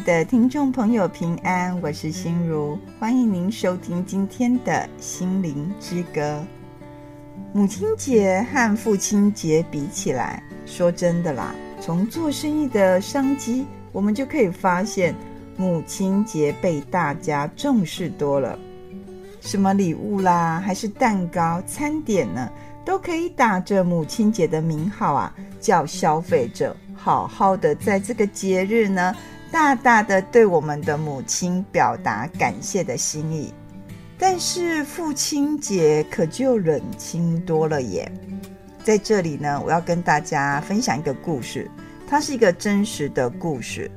的听众朋友，平安，我是心如，欢迎您收听今天的心灵之歌。母亲节和父亲节比起来，说真的啦，从做生意的商机，我们就可以发现，母亲节被大家重视多了。什么礼物啦，还是蛋糕、餐点呢，都可以打着母亲节的名号啊，叫消费者好好的在这个节日呢。大大的对我们的母亲表达感谢的心意，但是父亲节可就冷清多了耶。在这里呢，我要跟大家分享一个故事，它是一个真实的故事。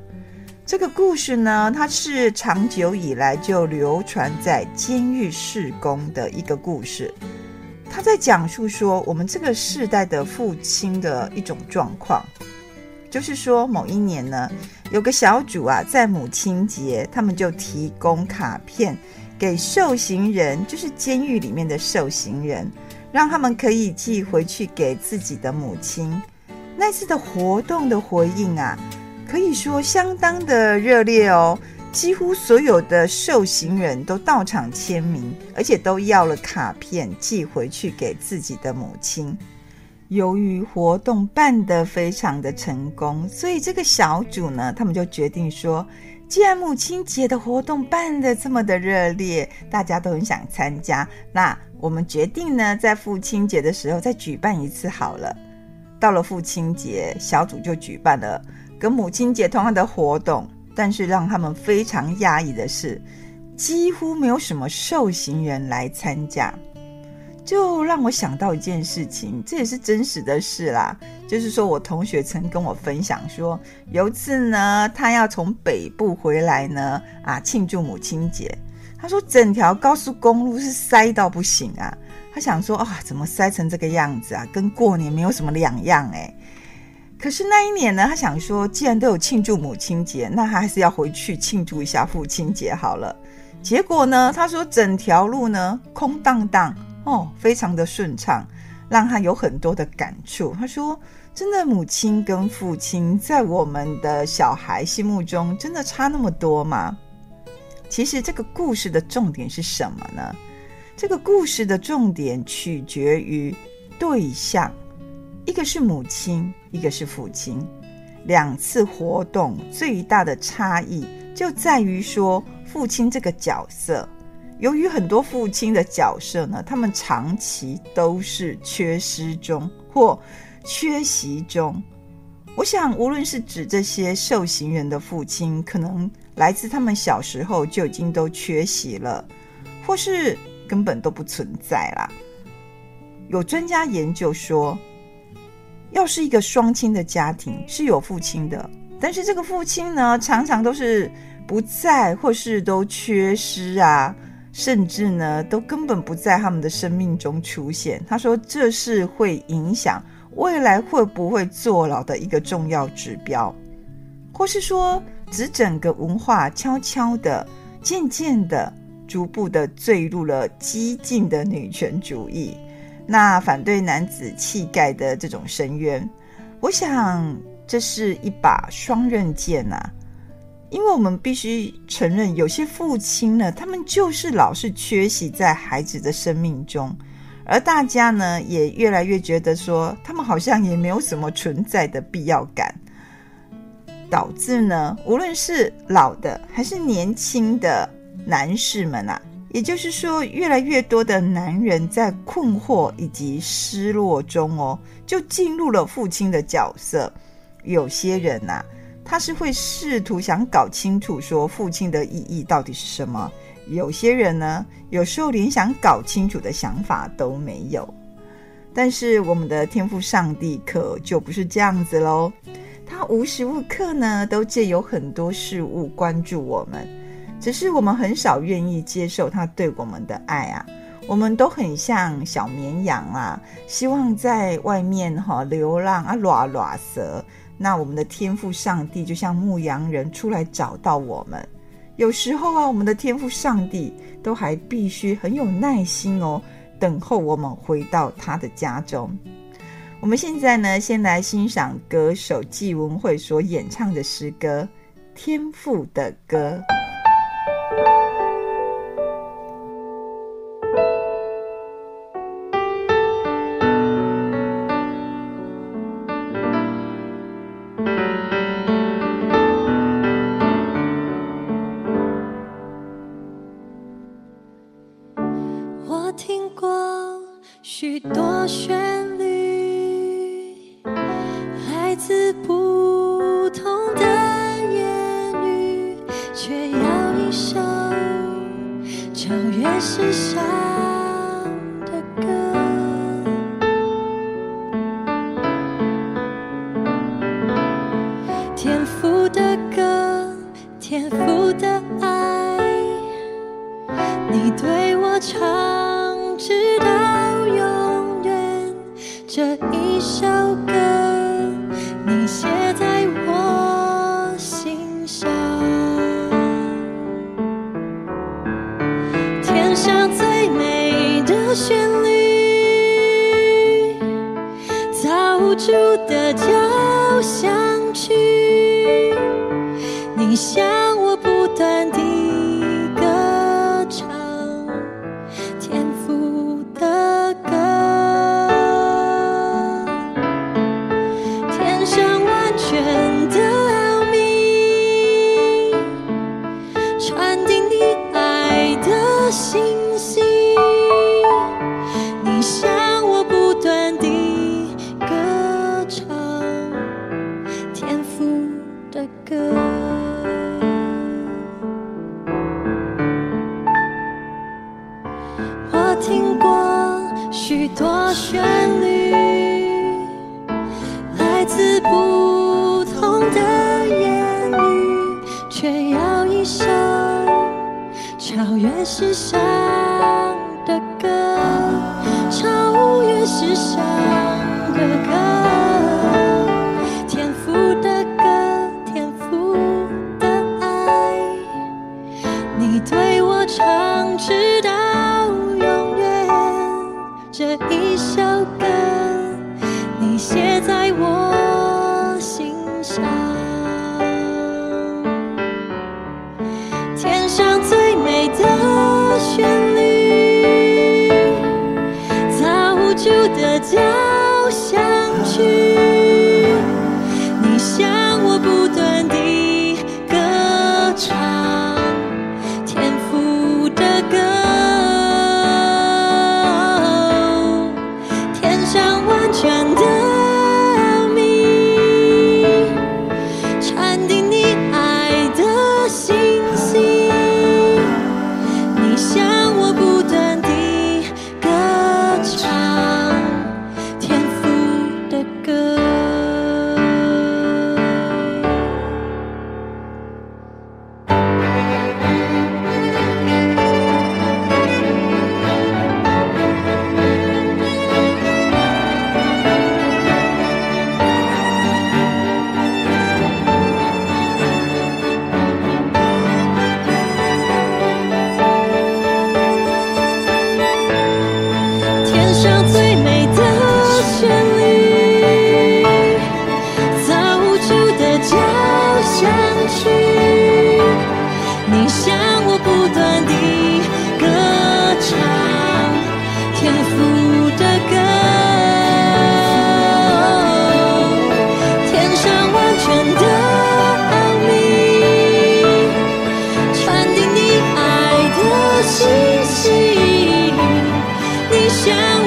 这个故事呢，它是长久以来就流传在监狱事工的一个故事。它在讲述说，我们这个世代的父亲的一种状况。就是说，某一年呢，有个小组啊，在母亲节，他们就提供卡片给受刑人，就是监狱里面的受刑人，让他们可以寄回去给自己的母亲。那次的活动的回应啊，可以说相当的热烈哦，几乎所有的受刑人都到场签名，而且都要了卡片寄回去给自己的母亲。由于活动办得非常的成功，所以这个小组呢，他们就决定说，既然母亲节的活动办得这么的热烈，大家都很想参加，那我们决定呢，在父亲节的时候再举办一次好了。到了父亲节，小组就举办了跟母亲节同样的活动，但是让他们非常讶异的是，几乎没有什么受刑人来参加。就让我想到一件事情，这也是真实的事啦。就是说我同学曾跟我分享说，有一次呢，他要从北部回来呢，啊，庆祝母亲节。他说整条高速公路是塞到不行啊。他想说啊，怎么塞成这个样子啊？跟过年没有什么两样哎。可是那一年呢，他想说，既然都有庆祝母亲节，那他还是要回去庆祝一下父亲节好了。结果呢，他说整条路呢，空荡荡。哦，非常的顺畅，让他有很多的感触。他说：“真的，母亲跟父亲在我们的小孩心目中真的差那么多吗？”其实这个故事的重点是什么呢？这个故事的重点取决于对象，一个是母亲，一个是父亲。两次活动最大的差异就在于说，父亲这个角色。由于很多父亲的角色呢，他们长期都是缺失中或缺席中。我想，无论是指这些受刑人的父亲，可能来自他们小时候就已经都缺席了，或是根本都不存在啦。有专家研究说，要是一个双亲的家庭是有父亲的，但是这个父亲呢，常常都是不在，或是都缺失啊。甚至呢，都根本不在他们的生命中出现。他说，这是会影响未来会不会坐牢的一个重要指标，或是说，指整个文化悄悄的、渐渐的、逐步的坠入了激进的女权主义，那反对男子气概的这种深渊。我想，这是一把双刃剑呐、啊。因为我们必须承认，有些父亲呢，他们就是老是缺席在孩子的生命中，而大家呢，也越来越觉得说，他们好像也没有什么存在的必要感，导致呢，无论是老的还是年轻的男士们啊，也就是说，越来越多的男人在困惑以及失落中哦，就进入了父亲的角色。有些人呐、啊。他是会试图想搞清楚说父亲的意义到底是什么。有些人呢，有时候连想搞清楚的想法都没有。但是我们的天父上帝可就不是这样子喽。他无时无刻呢都借由很多事物关注我们，只是我们很少愿意接受他对我们的爱啊。我们都很像小绵羊啊，希望在外面哈流浪啊，拉拉蛇。那我们的天赋上帝就像牧羊人出来找到我们，有时候啊，我们的天赋上帝都还必须很有耐心哦，等候我们回到他的家中。我们现在呢，先来欣赏歌手纪文慧所演唱的诗歌《天赋的歌。许多旋律。下。想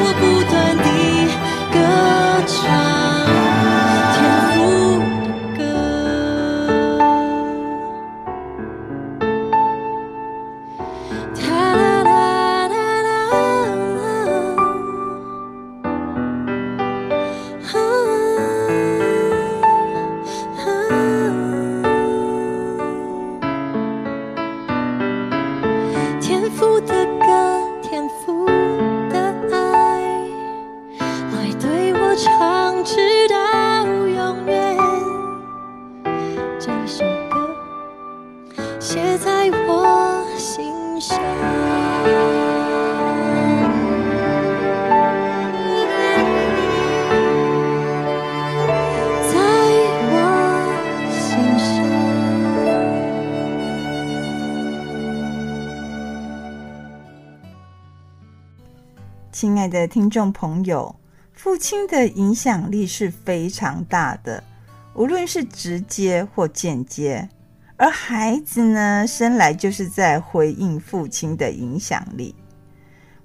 亲爱的听众朋友，父亲的影响力是非常大的，无论是直接或间接。而孩子呢，生来就是在回应父亲的影响力。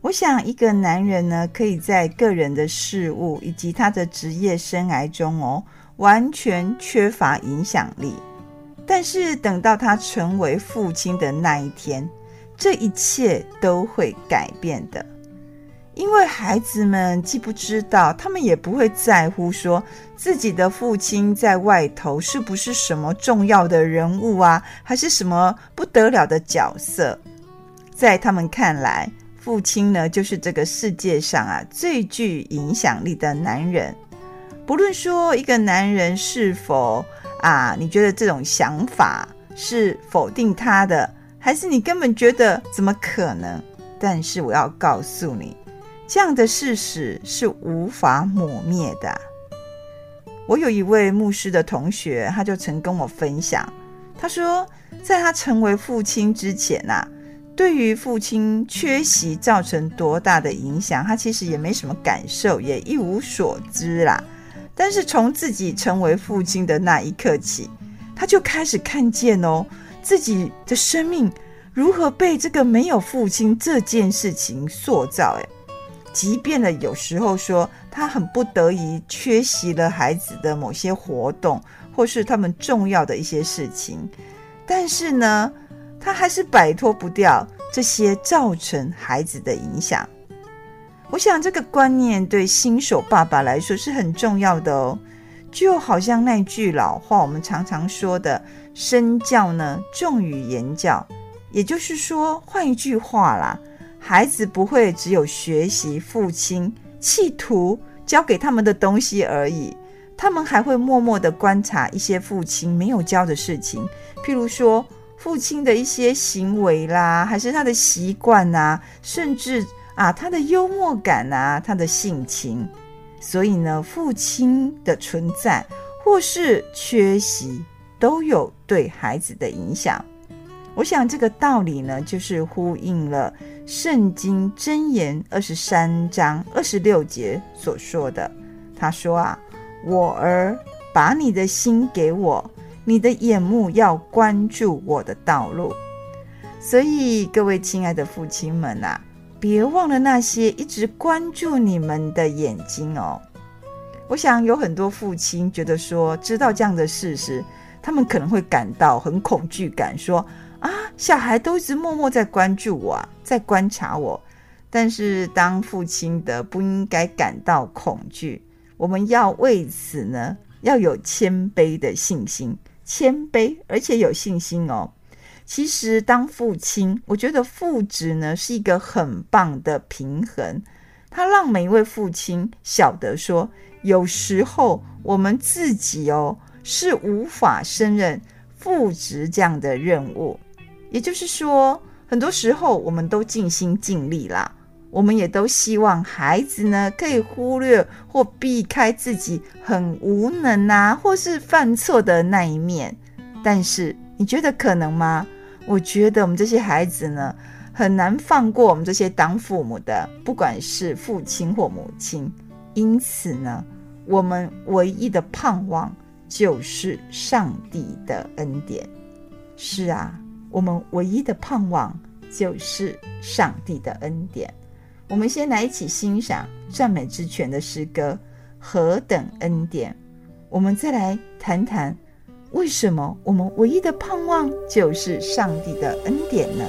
我想，一个男人呢，可以在个人的事物以及他的职业生涯中哦，完全缺乏影响力。但是，等到他成为父亲的那一天，这一切都会改变的。因为孩子们既不知道，他们也不会在乎，说自己的父亲在外头是不是什么重要的人物啊，还是什么不得了的角色。在他们看来，父亲呢，就是这个世界上啊最具影响力的男人。不论说一个男人是否啊，你觉得这种想法是否定他的，还是你根本觉得怎么可能？但是我要告诉你。这样的事实是无法抹灭的。我有一位牧师的同学，他就曾跟我分享，他说，在他成为父亲之前呐，对于父亲缺席造成多大的影响，他其实也没什么感受，也一无所知啦。但是从自己成为父亲的那一刻起，他就开始看见哦，自己的生命如何被这个没有父亲这件事情塑造，诶即便了，有时候说他很不得已缺席了孩子的某些活动，或是他们重要的一些事情，但是呢，他还是摆脱不掉这些造成孩子的影响。我想这个观念对新手爸爸来说是很重要的哦，就好像那句老话，我们常常说的“身教呢重于言教”，也就是说，换一句话啦。孩子不会只有学习父亲企图教给他们的东西而已，他们还会默默地观察一些父亲没有教的事情，譬如说父亲的一些行为啦，还是他的习惯啊，甚至啊他的幽默感啊，他的性情。所以呢，父亲的存在或是缺席，都有对孩子的影响。我想这个道理呢，就是呼应了圣经箴言二十三章二十六节所说的。他说啊，我儿，把你的心给我，你的眼目要关注我的道路。所以各位亲爱的父亲们啊，别忘了那些一直关注你们的眼睛哦。我想有很多父亲觉得说，知道这样的事实，他们可能会感到很恐惧感，说。啊，小孩都一直默默在关注我啊，在观察我。但是当父亲的不应该感到恐惧，我们要为此呢，要有谦卑的信心，谦卑而且有信心哦。其实当父亲，我觉得父职呢是一个很棒的平衡，他让每一位父亲晓得说，有时候我们自己哦是无法胜任父职这样的任务。也就是说，很多时候我们都尽心尽力啦，我们也都希望孩子呢可以忽略或避开自己很无能啊，或是犯错的那一面。但是，你觉得可能吗？我觉得我们这些孩子呢，很难放过我们这些当父母的，不管是父亲或母亲。因此呢，我们唯一的盼望就是上帝的恩典。是啊。我们唯一的盼望就是上帝的恩典。我们先来一起欣赏赞美之泉的诗歌《何等恩典》。我们再来谈谈，为什么我们唯一的盼望就是上帝的恩典呢？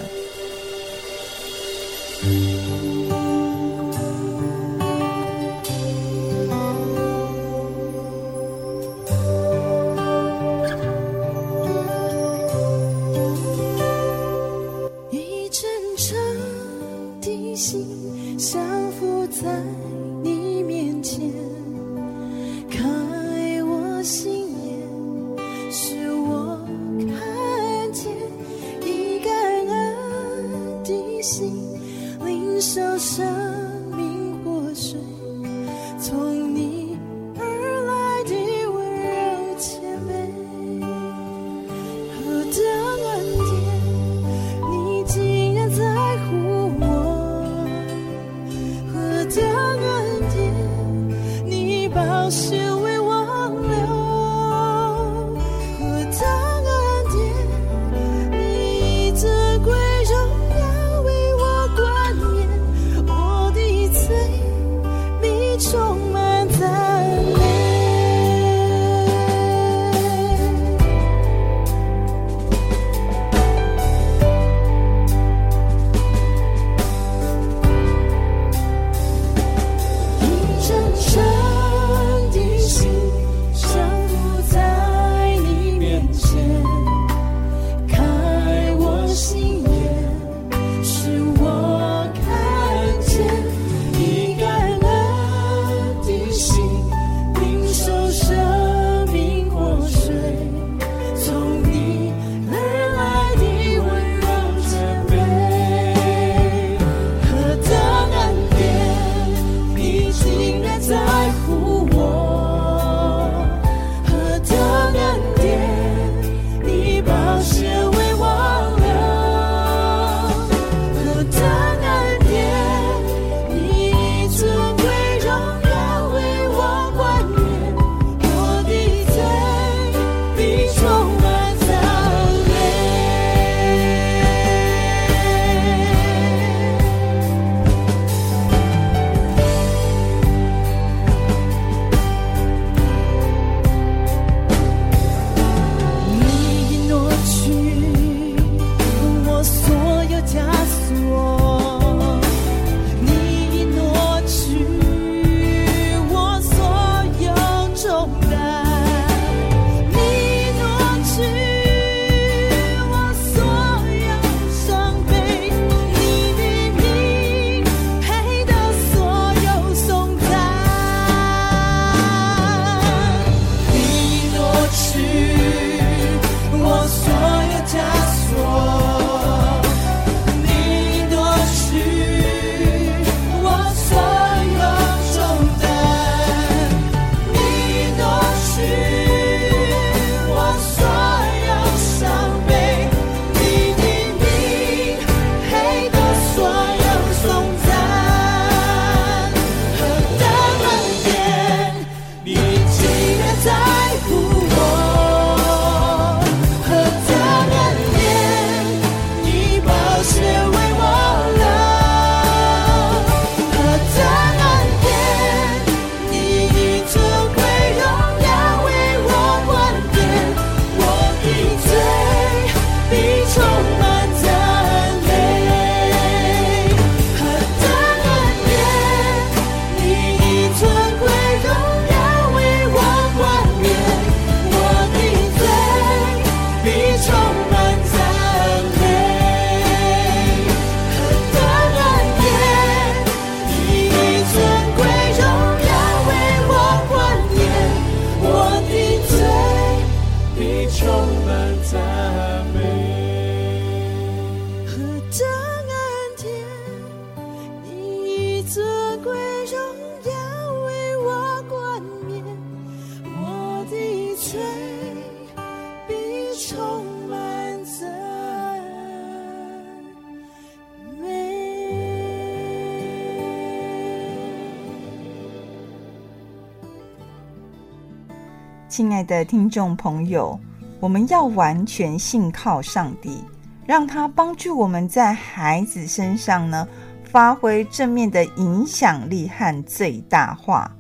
亲爱的听众朋友，我们要完全信靠上帝，让他帮助我们在孩子身上呢，发挥正面的影响力和最大化，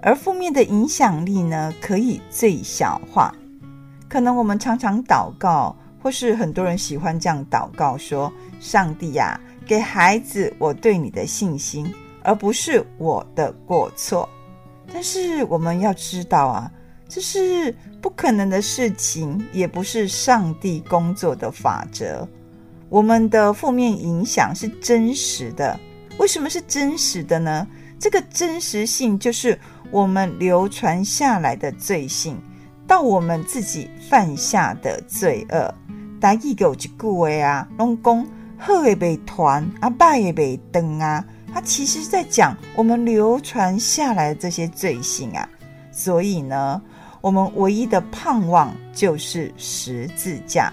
而负面的影响力呢，可以最小化。可能我们常常祷告，或是很多人喜欢这样祷告说：“上帝呀，给孩子我对你的信心，而不是我的过错。”但是我们要知道啊。这是不可能的事情，也不是上帝工作的法则。我们的负面影响是真实的，为什么是真实的呢？这个真实性就是我们流传下来的罪性，到我们自己犯下的罪恶。大意有一句话啊，拢讲好的被传，啊败的被断啊。他其实在讲我们流传下来的这些罪性啊，所以呢。我们唯一的盼望就是十字架。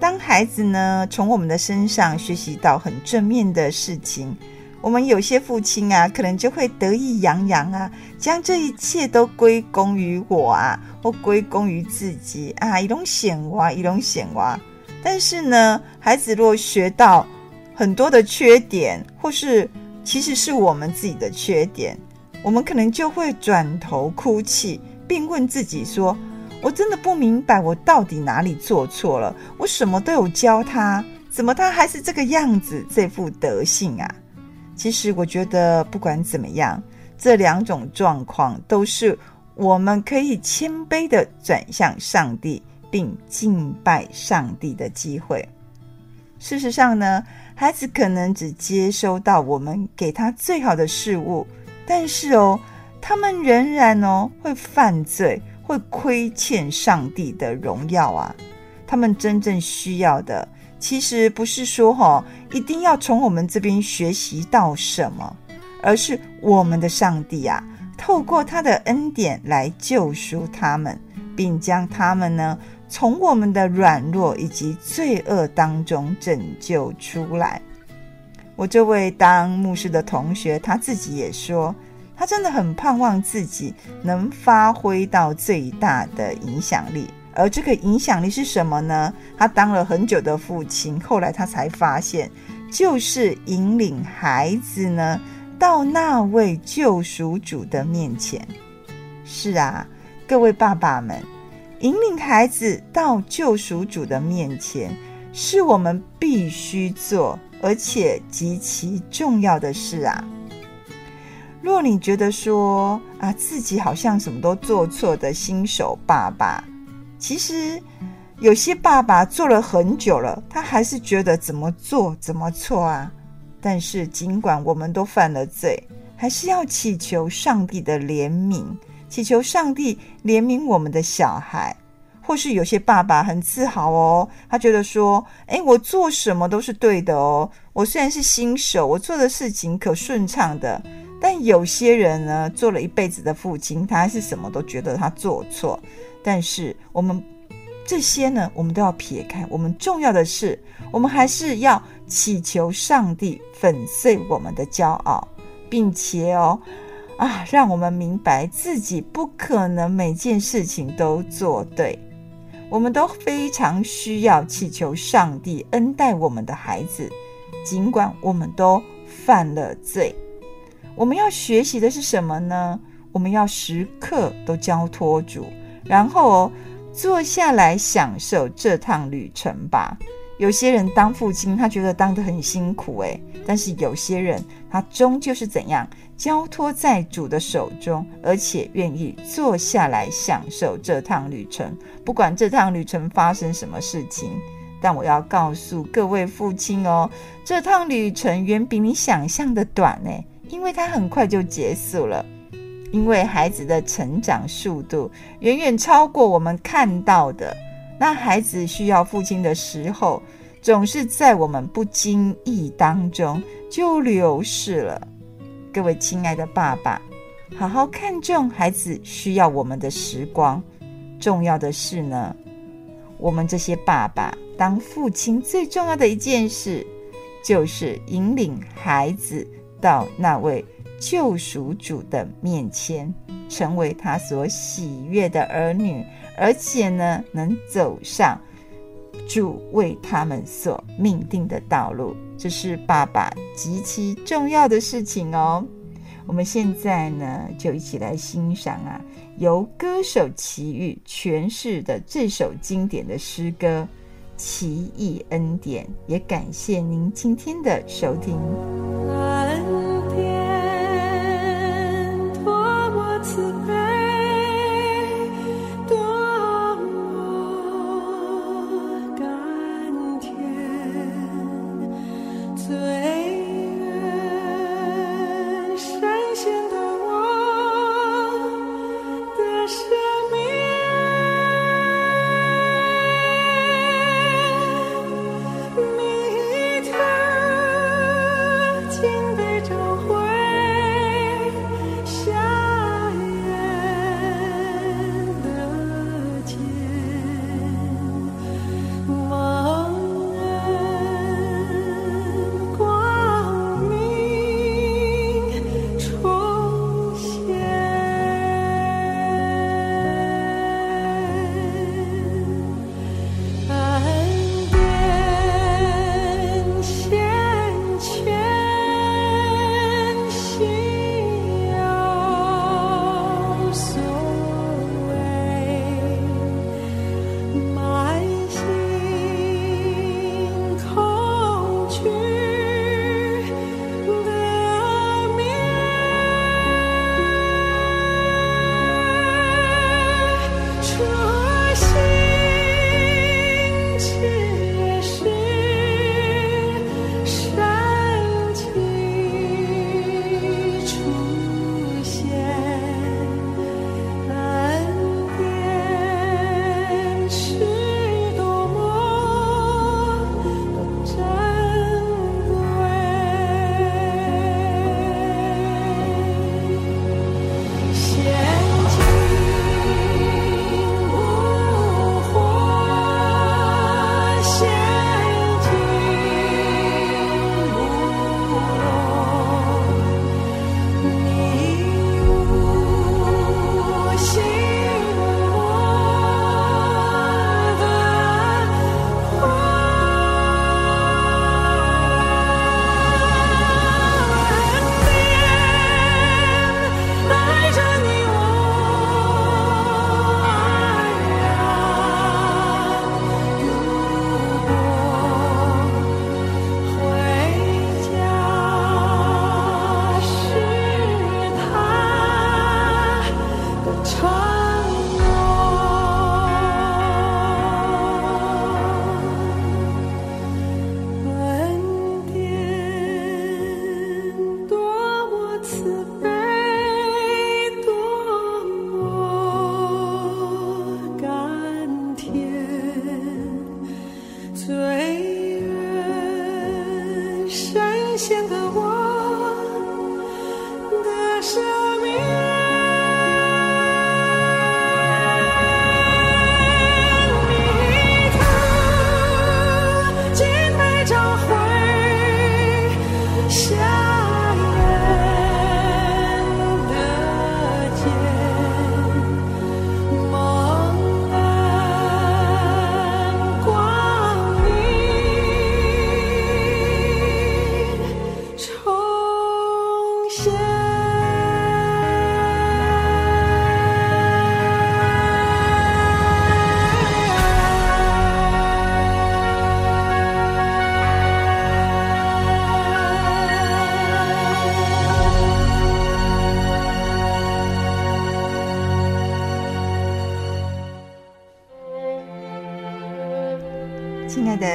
当孩子呢，从我们的身上学习到很正面的事情，我们有些父亲啊，可能就会得意洋洋啊，将这一切都归功于我啊，或归功于自己啊，一种显娃，一种显娃。但是呢，孩子若学到很多的缺点，或是其实是我们自己的缺点，我们可能就会转头哭泣，并问自己说：“我真的不明白，我到底哪里做错了？我什么都有教他，怎么他还是这个样子，这副德性啊？”其实我觉得，不管怎么样，这两种状况都是我们可以谦卑地转向上帝，并敬拜上帝的机会。事实上呢，孩子可能只接收到我们给他最好的事物，但是哦，他们仍然哦会犯罪，会亏欠上帝的荣耀啊。他们真正需要的。其实不是说哈，一定要从我们这边学习到什么，而是我们的上帝啊，透过他的恩典来救赎他们，并将他们呢从我们的软弱以及罪恶当中拯救出来。我这位当牧师的同学，他自己也说，他真的很盼望自己能发挥到最大的影响力。而这个影响力是什么呢？他当了很久的父亲，后来他才发现，就是引领孩子呢到那位救赎主的面前。是啊，各位爸爸们，引领孩子到救赎主的面前，是我们必须做而且极其重要的事啊。若你觉得说啊，自己好像什么都做错的新手爸爸，其实，有些爸爸做了很久了，他还是觉得怎么做怎么错啊。但是，尽管我们都犯了罪，还是要祈求上帝的怜悯，祈求上帝怜悯我们的小孩。或是有些爸爸很自豪哦，他觉得说：“诶，我做什么都是对的哦。我虽然是新手，我做的事情可顺畅的。但有些人呢，做了一辈子的父亲，他还是什么都觉得他做错。”但是我们这些呢，我们都要撇开。我们重要的是，我们还是要祈求上帝粉碎我们的骄傲，并且哦，啊，让我们明白自己不可能每件事情都做对。我们都非常需要祈求上帝恩待我们的孩子，尽管我们都犯了罪。我们要学习的是什么呢？我们要时刻都交托主。然后坐下来享受这趟旅程吧。有些人当父亲，他觉得当得很辛苦诶，但是有些人他终究是怎样交托在主的手中，而且愿意坐下来享受这趟旅程。不管这趟旅程发生什么事情，但我要告诉各位父亲哦，这趟旅程远比你想象的短呢，因为它很快就结束了。因为孩子的成长速度远远超过我们看到的，那孩子需要父亲的时候，总是在我们不经意当中就流逝了。各位亲爱的爸爸，好好看重孩子需要我们的时光。重要的是呢，我们这些爸爸当父亲最重要的一件事，就是引领孩子到那位。救赎主的面前，成为他所喜悦的儿女，而且呢，能走上主为他们所命定的道路，这是爸爸极其重要的事情哦。我们现在呢，就一起来欣赏啊，由歌手齐豫诠释的这首经典的诗歌《奇异恩典》，也感谢您今天的收听。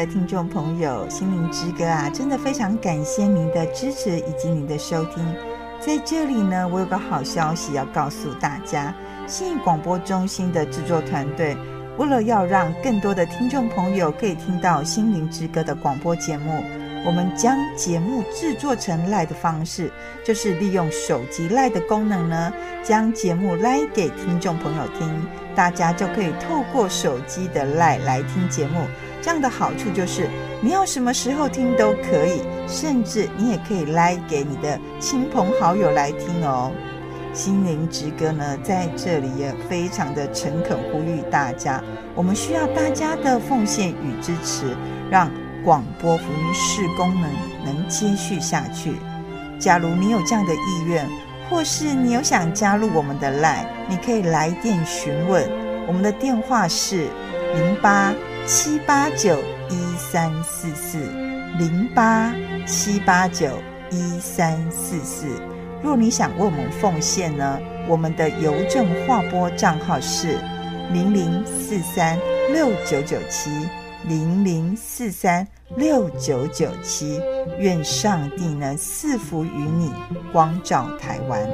听众朋友，心灵之歌啊，真的非常感谢您的支持以及您的收听。在这里呢，我有个好消息要告诉大家：信义广播中心的制作团队，为了要让更多的听众朋友可以听到心灵之歌的广播节目，我们将节目制作成 LINE 的方式，就是利用手机 LINE 的功能呢，将节目赖给听众朋友听，大家就可以透过手机的赖来听节目。这样的好处就是，你要什么时候听都可以，甚至你也可以来给你的亲朋好友来听哦。心灵之歌呢，在这里也非常的诚恳呼吁大家，我们需要大家的奉献与支持，让广播福音事功能能接续下去。假如你有这样的意愿，或是你有想加入我们的 LINE，你可以来电询问，我们的电话是零八。七八九一三四四零八七八九一三四四。若你想为我们奉献呢，我们的邮政划拨账号是零零四三六九九七零零四三六九九七。愿上帝呢赐福于你，光照台湾。